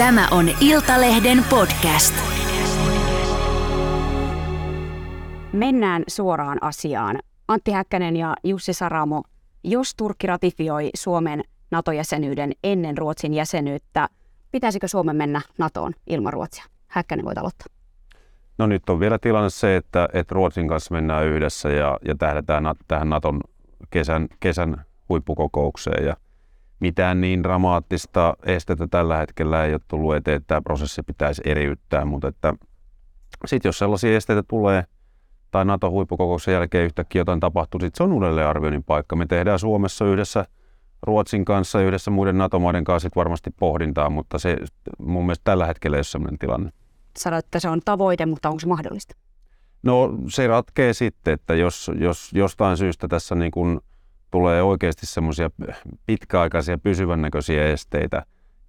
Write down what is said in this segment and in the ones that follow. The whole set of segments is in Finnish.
Tämä on Iltalehden podcast. Mennään suoraan asiaan. Antti Häkkänen ja Jussi Saramo, jos Turkki ratifioi Suomen NATO-jäsenyyden ennen Ruotsin jäsenyyttä, pitäisikö Suomen mennä NATOon ilman Ruotsia? Häkkänen voit aloittaa. No nyt on vielä tilanne se, että, että Ruotsin kanssa mennään yhdessä ja, ja tähdätään tähän Naton kesän, kesän huippukokoukseen. Ja mitään niin dramaattista estettä tällä hetkellä ei ole tullut eteen, että tämä prosessi pitäisi eriyttää, mutta että sitten jos sellaisia esteitä tulee tai NATO-huippukokouksen jälkeen yhtäkkiä jotain tapahtuu, sitten se on uudelleenarvioinnin paikka. Me tehdään Suomessa yhdessä Ruotsin kanssa yhdessä muiden NATO-maiden kanssa varmasti pohdintaa, mutta se mun mielestä tällä hetkellä ei ole sellainen tilanne. Sanoit, että se on tavoite, mutta onko se mahdollista? No se ratkee sitten, että jos, jos jostain syystä tässä niin kuin tulee oikeasti semmoisia pitkäaikaisia pysyvän näköisiä esteitä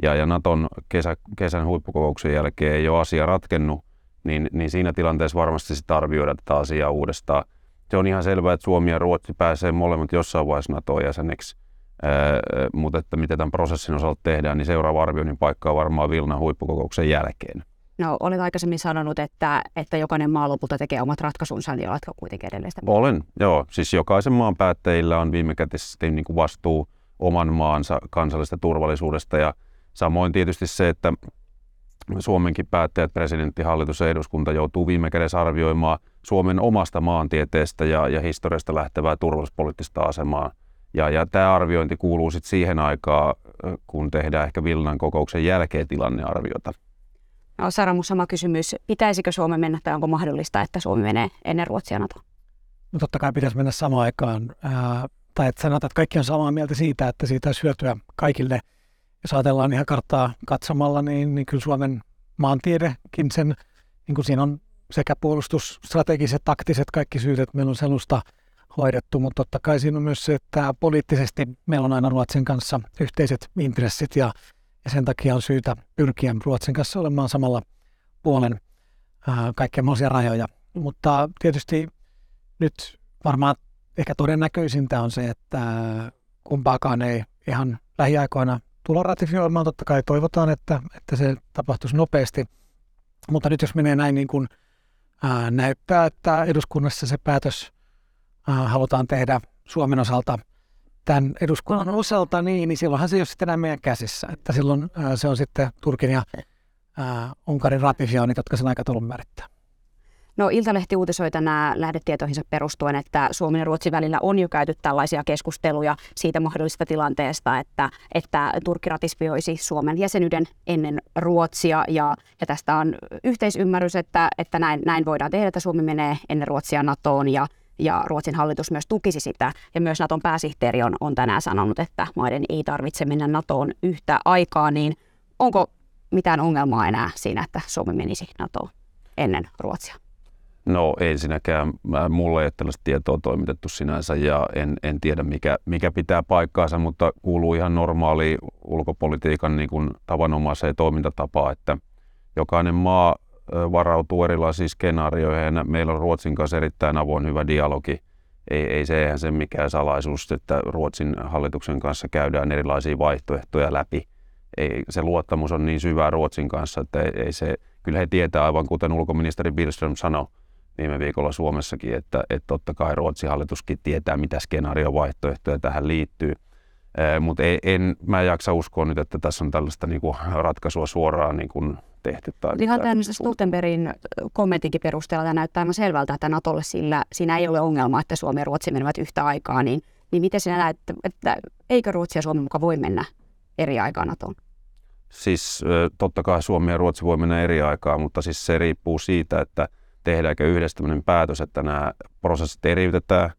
ja, ja Naton kesä, kesän huippukokouksen jälkeen ei ole asia ratkennut, niin, niin siinä tilanteessa varmasti sitten arvioida tätä asiaa uudestaan. Se on ihan selvää, että Suomi ja Ruotsi pääsee molemmat jossain vaiheessa NATO-jäseneksi, mutta että mitä tämän prosessin osalta tehdään, niin seuraava arvioinnin paikka on varmaan Vilnan huippukokouksen jälkeen. No, olet aikaisemmin sanonut, että, että jokainen maa lopulta tekee omat ratkaisunsa, niin oletko kuitenkin edelleen sitä? Olen, joo. Siis jokaisen maan päättäjillä on viimekätisesti niin kuin vastuu oman maansa kansallisesta turvallisuudesta ja samoin tietysti se, että Suomenkin päättäjät, presidentti, hallitus ja eduskunta joutuu viime kädessä arvioimaan Suomen omasta maantieteestä ja, ja historiasta lähtevää turvallisuuspoliittista asemaa. Ja, ja tämä arviointi kuuluu sitten siihen aikaan, kun tehdään ehkä Vilnan kokouksen jälkeen tilannearviota. No, Saramu, sama kysymys. Pitäisikö Suomen mennä tai onko mahdollista, että Suomi menee ennen Ruotsia NATO? No totta kai pitäisi mennä samaan aikaan. Ää, tai että sanotaan, että kaikki on samaa mieltä siitä, että siitä olisi hyötyä kaikille. Jos ajatellaan ihan karttaa katsomalla, niin, niin kyllä Suomen maantiedekin sen, niin kuin siinä on sekä puolustusstrategiset, taktiset kaikki syyt, että meillä on sellaista hoidettu, mutta totta kai siinä on myös se, että poliittisesti meillä on aina Ruotsin kanssa yhteiset intressit ja ja sen takia on syytä pyrkiä Ruotsin kanssa olemaan samalla puolen ää, kaikkia mahdollisia rajoja. Mutta tietysti nyt varmaan ehkä todennäköisintä on se, että kumpaakaan ei ihan lähiaikoina tulla ratifioimaan. Totta kai toivotaan, että, että se tapahtuisi nopeasti. Mutta nyt jos menee näin niin kuin ää, näyttää, että eduskunnassa se päätös ää, halutaan tehdä Suomen osalta – tämän eduskunnan osalta, niin, niin silloinhan se ei ole sitten enää meidän käsissä. Että silloin ää, se on sitten Turkin ja ää, Unkarin ratifioinnit, jotka sen aikataulun määrittää. No Iltalehti uutisoi tänään lähdetietoihinsa perustuen, että Suomen ja Ruotsin välillä on jo käyty tällaisia keskusteluja siitä mahdollisesta tilanteesta, että, että Turkki ratifioisi Suomen jäsenyyden ennen Ruotsia ja, ja tästä on yhteisymmärrys, että, että näin, näin voidaan tehdä, että Suomi menee ennen Ruotsia NATOon ja ja Ruotsin hallitus myös tukisi sitä. Ja myös Naton pääsihteeri on, on tänään sanonut, että maiden ei tarvitse mennä NATOon yhtä aikaa, niin onko mitään ongelmaa enää siinä, että Suomi menisi NATOon ennen Ruotsia? No ensinnäkään mulle ei ole tällaista tietoa toimitettu sinänsä ja en, en tiedä mikä, mikä pitää paikkaansa, mutta kuuluu ihan normaali ulkopolitiikan niin kuin tavanomaiseen toimintatapaan, että jokainen maa varautuu erilaisiin skenaarioihin meillä on Ruotsin kanssa erittäin avoin hyvä dialogi. Ei, ei se eihän se mikään salaisuus, että Ruotsin hallituksen kanssa käydään erilaisia vaihtoehtoja läpi. Ei, se luottamus on niin syvää Ruotsin kanssa, että ei, ei se, kyllä he tietää aivan kuten ulkoministeri Billström sanoi viime viikolla Suomessakin, että, että totta kai Ruotsin hallituskin tietää, mitä skenaariovaihtoehtoja tähän liittyy. Mutta en mä jaksa uskoa nyt, että tässä on tällaista niinku ratkaisua suoraan niinku tehty. Tai Ihan tämän Stoltenbergin kommentinkin perusteella tämä näyttää aivan selvältä, että Natolle sillä, siinä ei ole ongelma, että Suomi ja Ruotsi menevät yhtä aikaa, niin, niin miten sinä näet, että, että eikö Ruotsi ja Suomi mukaan voi mennä eri aikaa Natoon? Siis totta kai Suomi ja Ruotsi voi mennä eri aikaa, mutta siis se riippuu siitä, että tehdäänkö yhdessä tämmöinen päätös, että nämä prosessit eriytetään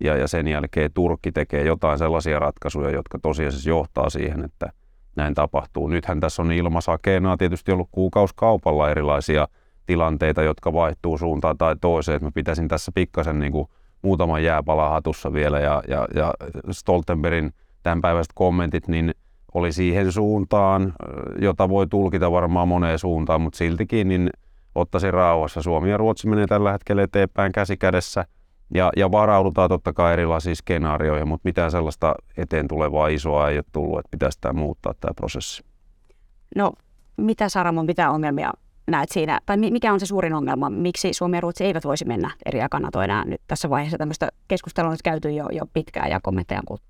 ja, ja sen jälkeen Turkki tekee jotain sellaisia ratkaisuja, jotka tosiasiassa johtaa siihen, että – näin tapahtuu. Nythän tässä on ilmasakeena tietysti ollut kuukauskaupalla erilaisia tilanteita, jotka vaihtuu suuntaan tai toiseen. Mä pitäisin tässä pikkasen niin kuin muutaman jääpala hatussa vielä ja, ja, ja Stoltenbergin tämänpäiväiset kommentit, niin oli siihen suuntaan, jota voi tulkita varmaan moneen suuntaan, mutta siltikin niin ottaisin rauhassa. Suomi ja Ruotsi menee tällä hetkellä eteenpäin käsi kädessä – ja, ja varaudutaan totta kai erilaisiin skenaarioihin, mutta mitään sellaista eteen tulevaa isoa ei ole tullut, että pitäisi tämä muuttaa tämä prosessi. No mitä Saramon, mitä ongelmia näet siinä, tai mikä on se suurin ongelma, miksi Suomi ja Ruotsi eivät voisi mennä eri enää nyt tässä vaiheessa tämmöistä keskustelua on nyt käyty jo, jo pitkään ja kommentteja on kuultu?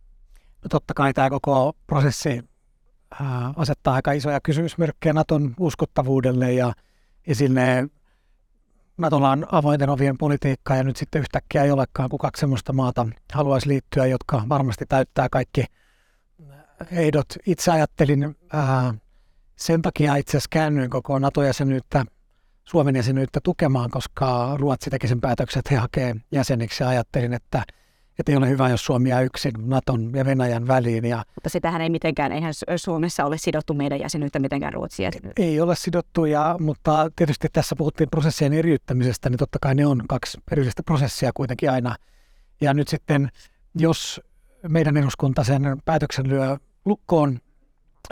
No totta kai tämä koko prosessi asettaa aika isoja kysymysmerkkejä Naton uskottavuudelle ja, ja sinne Natolla on avointen ovien politiikka ja nyt sitten yhtäkkiä ei olekaan, kuin kaksi sellaista maata haluaisi liittyä, jotka varmasti täyttää kaikki ehdot. Itse ajattelin ää, sen takia itse asiassa käännyin koko NATO-jäsenyyttä, Suomen jäsenyyttä tukemaan, koska Ruotsi teki sen päätöksen, että he hakee jäseniksi ja ajattelin, että, että ei ole hyvä, jos Suomi jää yksin Naton ja Venäjän väliin. Ja Mutta sitähän ei mitenkään, eihän Suomessa ole sidottu meidän jäsenyyttä mitenkään Ruotsia. Ei ole sidottu, ja, mutta tietysti tässä puhuttiin prosessien eriyttämisestä, niin totta kai ne on kaksi erillistä prosessia kuitenkin aina. Ja nyt sitten, jos meidän eduskunta sen päätöksen lyö lukkoon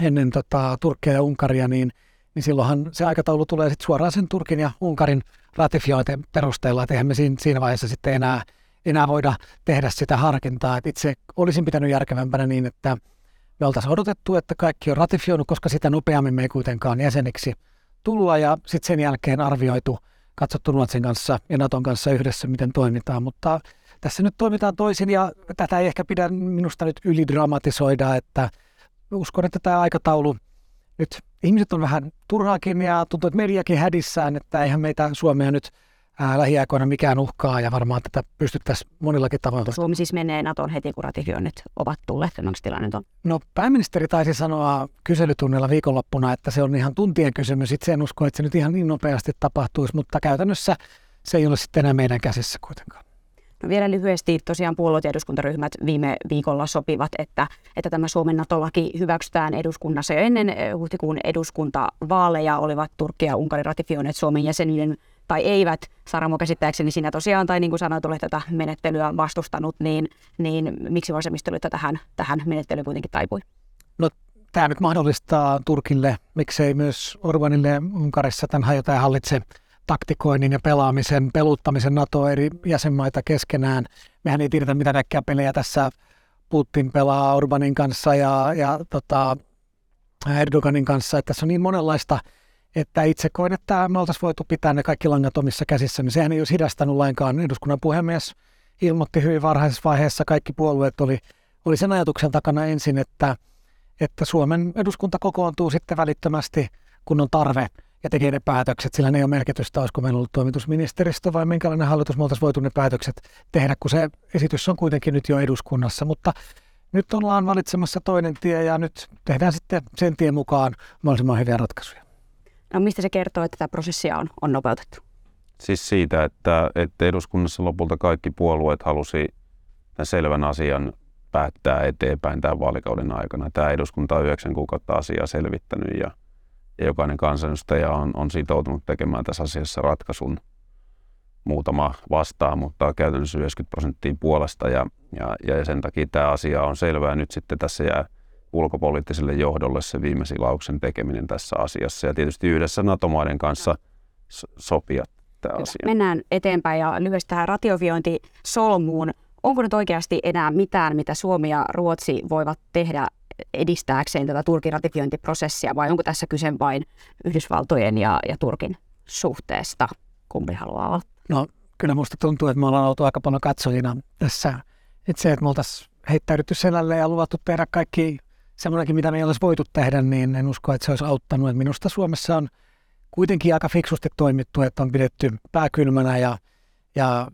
ennen tota, Turkkia ja Unkaria, niin, niin silloinhan se aikataulu tulee sitten suoraan sen Turkin ja Unkarin ratifiointen perusteella, että eihän me siinä, siinä vaiheessa sitten enää, enää voida tehdä sitä harkintaa. Et itse olisin pitänyt järkevämpänä niin, että me oltaisiin odotettu, että kaikki on ratifioinut, koska sitä nopeammin me ei kuitenkaan jäseniksi tulla ja sitten sen jälkeen arvioitu, katsottu Ruotsin kanssa ja Naton kanssa yhdessä, miten toimitaan, mutta tässä nyt toimitaan toisin ja tätä ei ehkä pidä minusta nyt ylidramatisoida, että uskon, että tämä aikataulu nyt ihmiset on vähän turhaakin ja tuntuu, että mediakin hädissään, että eihän meitä Suomea nyt ää, lähiaikoina mikään uhkaa ja varmaan tätä pystyttäisiin monillakin tavoilla. Suomi siis menee NATOon heti, kun ratifioinnit ovat tulleet. Onko tilanne on? No pääministeri taisi sanoa kyselytunnilla viikonloppuna, että se on ihan tuntien kysymys. Itse en usko, että se nyt ihan niin nopeasti tapahtuisi, mutta käytännössä se ei ole sitten enää meidän käsissä kuitenkaan. No vielä lyhyesti tosiaan puolueet ja eduskuntaryhmät viime viikolla sopivat, että, että tämä Suomen NATO-laki hyväksytään eduskunnassa jo ennen eh, huhtikuun eduskuntavaaleja olivat Turkki ja Unkari ratifioineet Suomen jäsenyyden tai eivät. Saramo käsittääkseni siinä tosiaan, tai niin kuin sanoit, olet tätä menettelyä vastustanut, niin, niin miksi vasemmistoliitto tähän, tähän menettelyyn kuitenkin taipui? No tämä nyt mahdollistaa Turkille, miksei myös Orbanille Unkarissa tämän hajota ja hallitse taktikoinnin ja pelaamisen, peluttamisen NATO eri jäsenmaita keskenään. Mehän ei tiedetä, mitä näkkiä pelejä tässä Putin pelaa Orbanin kanssa ja, ja tota, Erdoganin kanssa. Että tässä on niin monenlaista, että itse koen, että me oltaisiin voitu pitää ne kaikki langat omissa käsissä. Niin sehän ei olisi hidastanut lainkaan. Eduskunnan puhemies ilmoitti hyvin varhaisessa vaiheessa, kaikki puolueet oli, oli sen ajatuksen takana ensin, että, että Suomen eduskunta kokoontuu sitten välittömästi, kun on tarve – ja tekee ne päätökset, sillä ne ei ole merkitystä, olisiko meillä ollut toimitusministeristö vai minkälainen hallitus me oltaisiin voitu ne päätökset tehdä, kun se esitys on kuitenkin nyt jo eduskunnassa. Mutta nyt ollaan valitsemassa toinen tie ja nyt tehdään sitten sen tien mukaan mahdollisimman hyviä ratkaisuja. No mistä se kertoo, että tämä prosessia on, on nopeutettu? Siis siitä, että, että eduskunnassa lopulta kaikki puolueet halusi selvän asian päättää eteenpäin tämän vaalikauden aikana. Tämä eduskunta on yhdeksän kuukautta asiaa selvittänyt ja ja jokainen kansanedustaja on, on sitoutunut tekemään tässä asiassa ratkaisun muutama vastaan, mutta käytännössä 90 prosenttia puolesta ja, ja, ja sen takia tämä asia on selvää. Nyt sitten tässä jää ulkopoliittiselle johdolle se viimesilauksen tekeminen tässä asiassa ja tietysti yhdessä NATO-maiden kanssa sopia tämä Hyvä. asia. Mennään eteenpäin ja lyhyesti tähän ratifiointisolmuun. Onko nyt oikeasti enää mitään, mitä Suomi ja Ruotsi voivat tehdä edistääkseen tätä Turkin ratifiointiprosessia vai onko tässä kyse vain Yhdysvaltojen ja, ja Turkin suhteesta? Kumpi haluaa olla? No kyllä minusta tuntuu, että me ollaan oltu aika paljon katsojina tässä. Että se, että me oltaisiin heittäydytty selälle ja luvattu tehdä kaikki semmoinenkin, mitä me ei olisi voitu tehdä, niin en usko, että se olisi auttanut. Että minusta Suomessa on kuitenkin aika fiksusti toimittu, että on pidetty pääkylmänä ja, ja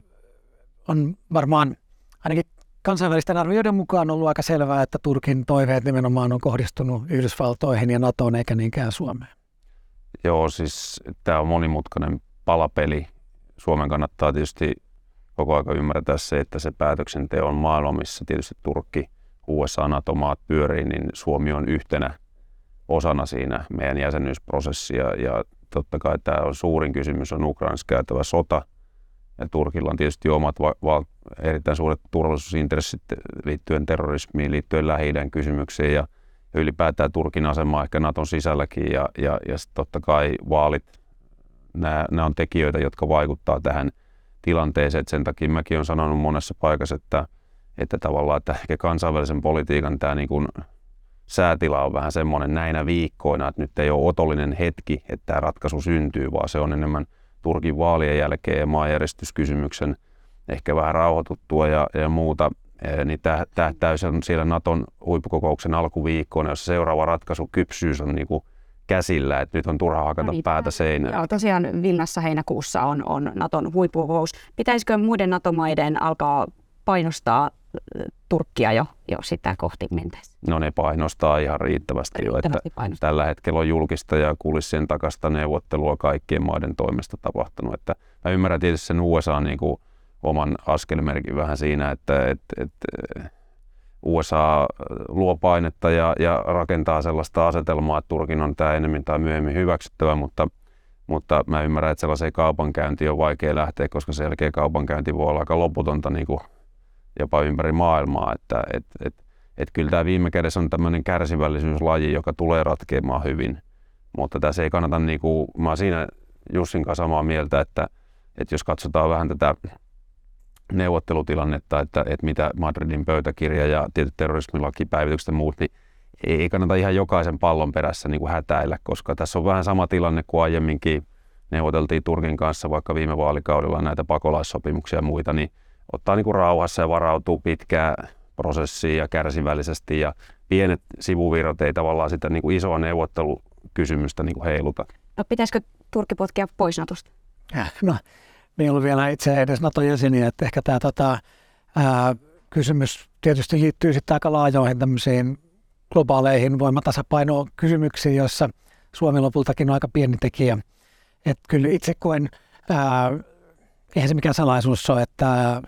on varmaan ainakin kansainvälisten arvioiden mukaan ollut aika selvää, että Turkin toiveet nimenomaan on kohdistunut Yhdysvaltoihin ja NATOon eikä niinkään Suomeen. Joo, siis tämä on monimutkainen palapeli. Suomen kannattaa tietysti koko ajan ymmärtää se, että se päätöksenteon maailma, missä tietysti Turkki, USA, NATO-maat pyörii, niin Suomi on yhtenä osana siinä meidän jäsenyysprosessia. Ja totta kai tämä on suurin kysymys on Ukrainassa käytävä sota – ja Turkilla on tietysti omat va- va- erittäin suuret turvallisuusintressit liittyen terrorismiin, liittyen lähi kysymyksiin ja, ylipäätään Turkin asema ehkä Naton sisälläkin ja, ja, ja totta kai vaalit, nämä, on tekijöitä, jotka vaikuttaa tähän tilanteeseen. Et sen takia mäkin olen sanonut monessa paikassa, että, että tavallaan että ehkä kansainvälisen politiikan tämä niin kuin säätila on vähän semmoinen näinä viikkoina, että nyt ei ole otollinen hetki, että tämä ratkaisu syntyy, vaan se on enemmän Turkin vaalien jälkeen ja maanjärjestyskysymyksen ehkä vähän rauhoituttua ja, ja muuta, niin tähtäys on siellä Naton huippukokouksen alkuviikkoon, jossa seuraava ratkaisu kypsyys on niin kuin käsillä, että nyt on turha hakata no niin, päätä seinään. Joo, tosiaan Vilnassa heinäkuussa on, on Naton huippukokous. Pitäisikö muiden NATO-maiden alkaa painostaa Turkkia jo, jo sitä kohti mentäessä? No ne painostaa ihan riittävästi, riittävästi jo, että painostaa. tällä hetkellä on julkista ja kulissien takasta neuvottelua kaikkien maiden toimesta tapahtunut. Että mä ymmärrän tietysti sen USA niin kuin oman askelmerkin vähän siinä, että et, et, USA luo painetta ja, ja rakentaa sellaista asetelmaa, että Turkin on tämä enemmän tai myöhemmin hyväksyttävä, mutta, mutta mä ymmärrän, että sellaiseen kaupankäyntiin on vaikea lähteä, koska sen jälkeen kaupankäynti voi olla aika loputonta niin kuin jopa ympäri maailmaa, että et, et, et kyllä tämä viime kädessä on tämmöinen kärsivällisyyslaji, joka tulee ratkeamaan hyvin, mutta tässä ei kannata, niin kuin, mä olen siinä Jussin kanssa samaa mieltä, että, että jos katsotaan vähän tätä neuvottelutilannetta, että, että mitä Madridin pöytäkirja ja tietyt terrorismilakipäivitykset ja muut, niin ei kannata ihan jokaisen pallon perässä niin kuin hätäillä, koska tässä on vähän sama tilanne kuin aiemminkin. Neuvoteltiin Turkin kanssa vaikka viime vaalikaudella näitä pakolaissopimuksia ja muita, niin ottaa niin kuin rauhassa ja varautuu pitkään prosessiin ja kärsivällisesti ja pienet sivuvirrat ei tavallaan sitä niin kuin isoa neuvottelukysymystä niin kuin heiluta. No pitäisikö Turkki potkia pois Natosta? No, me ei ollut vielä itse edes NATO-jäseniä, että ehkä tämä tota, ää, kysymys tietysti liittyy sitten aika laajoihin tämmöisiin globaaleihin voimatasapaino-kysymyksiin, joissa Suomi lopultakin on aika pieni tekijä. Et kyllä itse koen, ää, eihän se mikään salaisuus ole, että,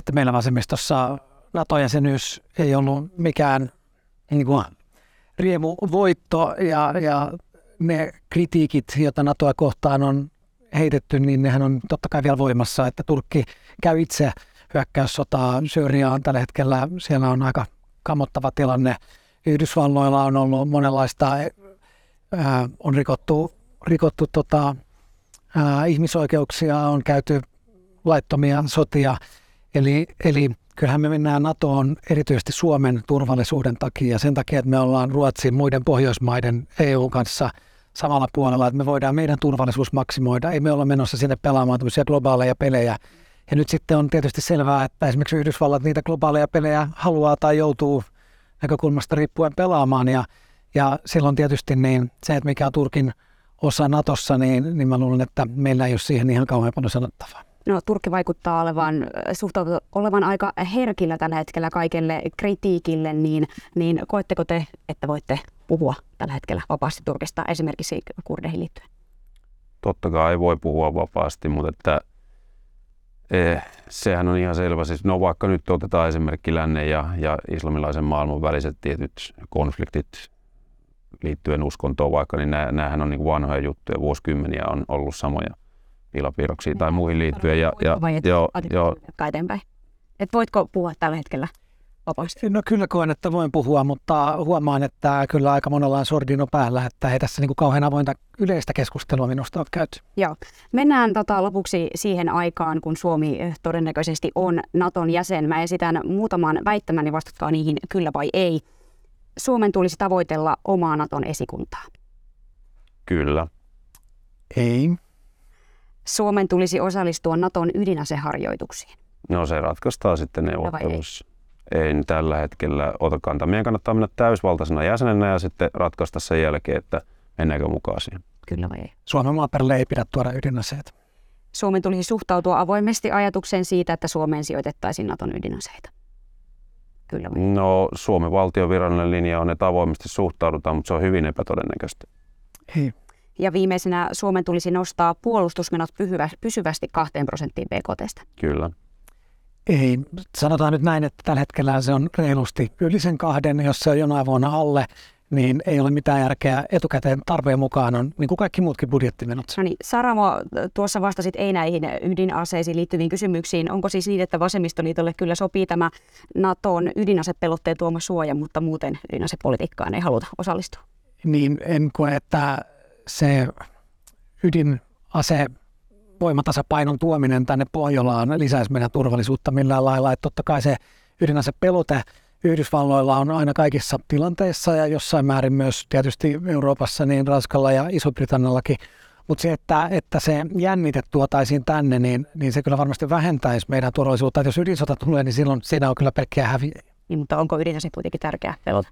että meillä vasemmistossa NATO-jäsenyys ei ollut mikään niin kuin, riemuvoitto ja, ja ne kritiikit, joita NATOa kohtaan on heitetty, niin nehän on totta kai vielä voimassa, että Turkki käy itse hyökkäyssotaa Syyriaan tällä hetkellä. Siellä on aika kamottava tilanne. Yhdysvalloilla on ollut monenlaista, ää, on rikottu, rikottu tota, ää, ihmisoikeuksia, on käyty laittomia sotia. Eli, eli kyllähän me mennään NATOon erityisesti Suomen turvallisuuden takia, sen takia, että me ollaan Ruotsin muiden Pohjoismaiden EU kanssa – samalla puolella, että me voidaan meidän turvallisuus maksimoida. Ei me olla menossa sinne pelaamaan tämmöisiä globaaleja pelejä. Ja nyt sitten on tietysti selvää, että esimerkiksi Yhdysvallat niitä globaaleja pelejä haluaa tai joutuu näkökulmasta riippuen pelaamaan. Ja, ja silloin tietysti niin se, että mikä on Turkin osa Natossa, niin, niin mä luulen, että meillä ei ole siihen ihan kauhean paljon sanottavaa. No, Turkki vaikuttaa olevan, suhtautu, olevan aika herkillä tällä hetkellä kaikelle kritiikille, niin, niin koetteko te, että voitte puhua tällä hetkellä vapaasti Turkista esimerkiksi kurdeihin liittyen? Totta kai voi puhua vapaasti, mutta että eh, sehän on ihan selvä. Siis, no vaikka nyt otetaan esimerkki lännen ja, ja islamilaisen maailman väliset tietyt konfliktit liittyen uskontoon vaikka, niin näähän on niin vanhoja juttuja, vuosikymmeniä on ollut samoja pilapiirroksia tai muihin liittyen. Ja, ja, Vai et, joo, joo. eteenpäin? Et voitko puhua tällä hetkellä vapaasti? No kyllä koen, että voin puhua, mutta huomaan, että kyllä aika monella on sordino päällä, että ei tässä niin kuin kauhean avointa yleistä keskustelua minusta ole käyty. Joo. Mennään tota, lopuksi siihen aikaan, kun Suomi todennäköisesti on Naton jäsen. Mä esitän muutaman väittämän ja vastatkaa niihin kyllä vai ei. Suomen tulisi tavoitella omaa Naton esikuntaa. Kyllä. Ei. Suomen tulisi osallistua Naton ydinaseharjoituksiin. No se ratkaistaan sitten neuvottelussa ei tällä hetkellä ota kantaa. Meidän kannattaa mennä täysvaltaisena jäsenenä ja sitten ratkaista sen jälkeen, että mennäänkö mukaan siihen. Kyllä vai ei? Suomen maaperälle ei pidä tuoda ydinaseita. Suomen tulisi suhtautua avoimesti ajatukseen siitä, että Suomeen sijoitettaisiin Naton ydinaseita. Kyllä vai? No Suomen valtion virallinen linja on, että avoimesti suhtaudutaan, mutta se on hyvin epätodennäköistä. Ei. Ja viimeisenä Suomen tulisi nostaa puolustusmenot pysyvästi kahteen prosenttiin BKTstä. Kyllä. Ei, sanotaan nyt näin, että tällä hetkellä se on reilusti yli sen kahden, jos se on jonain vuonna alle, niin ei ole mitään järkeä etukäteen tarpeen mukaan on, niin kuin kaikki muutkin budjettimenot. No niin, Saramo, tuossa vastasit ei näihin ydinaseisiin liittyviin kysymyksiin. Onko siis niin, että vasemmistoliitolle kyllä sopii tämä Naton ydinasepelotteen tuoma suoja, mutta muuten ydinasepolitiikkaan ei haluta osallistua? Niin, en koe, että se ydinase voimatasapainon tuominen tänne Pohjolaan lisäisi meidän turvallisuutta millään lailla. Että totta kai se ydinasepelote Yhdysvalloilla on aina kaikissa tilanteissa ja jossain määrin myös tietysti Euroopassa, niin Ranskalla ja Iso-Britanniallakin. Mutta se, että, että se jännite tuotaisiin tänne, niin, niin se kyllä varmasti vähentäisi meidän turvallisuutta. Että jos ydinsota tulee, niin silloin siinä on kyllä pelkkiä häviä. Niin, mutta onko ydinase kuitenkin tärkeä pelota?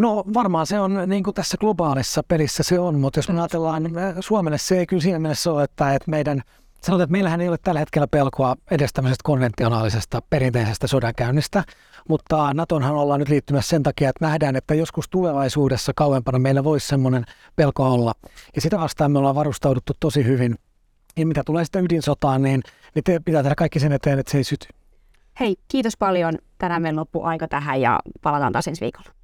No varmaan se on niin kuin tässä globaalissa pelissä se on, mutta jos me ajatellaan Suomelle se ei kyllä siinä mielessä ole, että, että meidän Sanotaan, että meillähän ei ole tällä hetkellä pelkoa edes tämmöisestä konventionaalisesta perinteisestä sodankäynnistä, mutta Natonhan ollaan nyt liittymässä sen takia, että nähdään, että joskus tulevaisuudessa kauempana meillä voisi semmoinen pelko olla. Ja sitä vastaan me ollaan varustauduttu tosi hyvin. Ja mitä tulee sitten ydinsotaan, niin, niin te pitää tehdä kaikki sen eteen, että se ei syty. Hei, kiitos paljon. Tänään meillä loppuu aika tähän ja palataan taas ensi viikolla.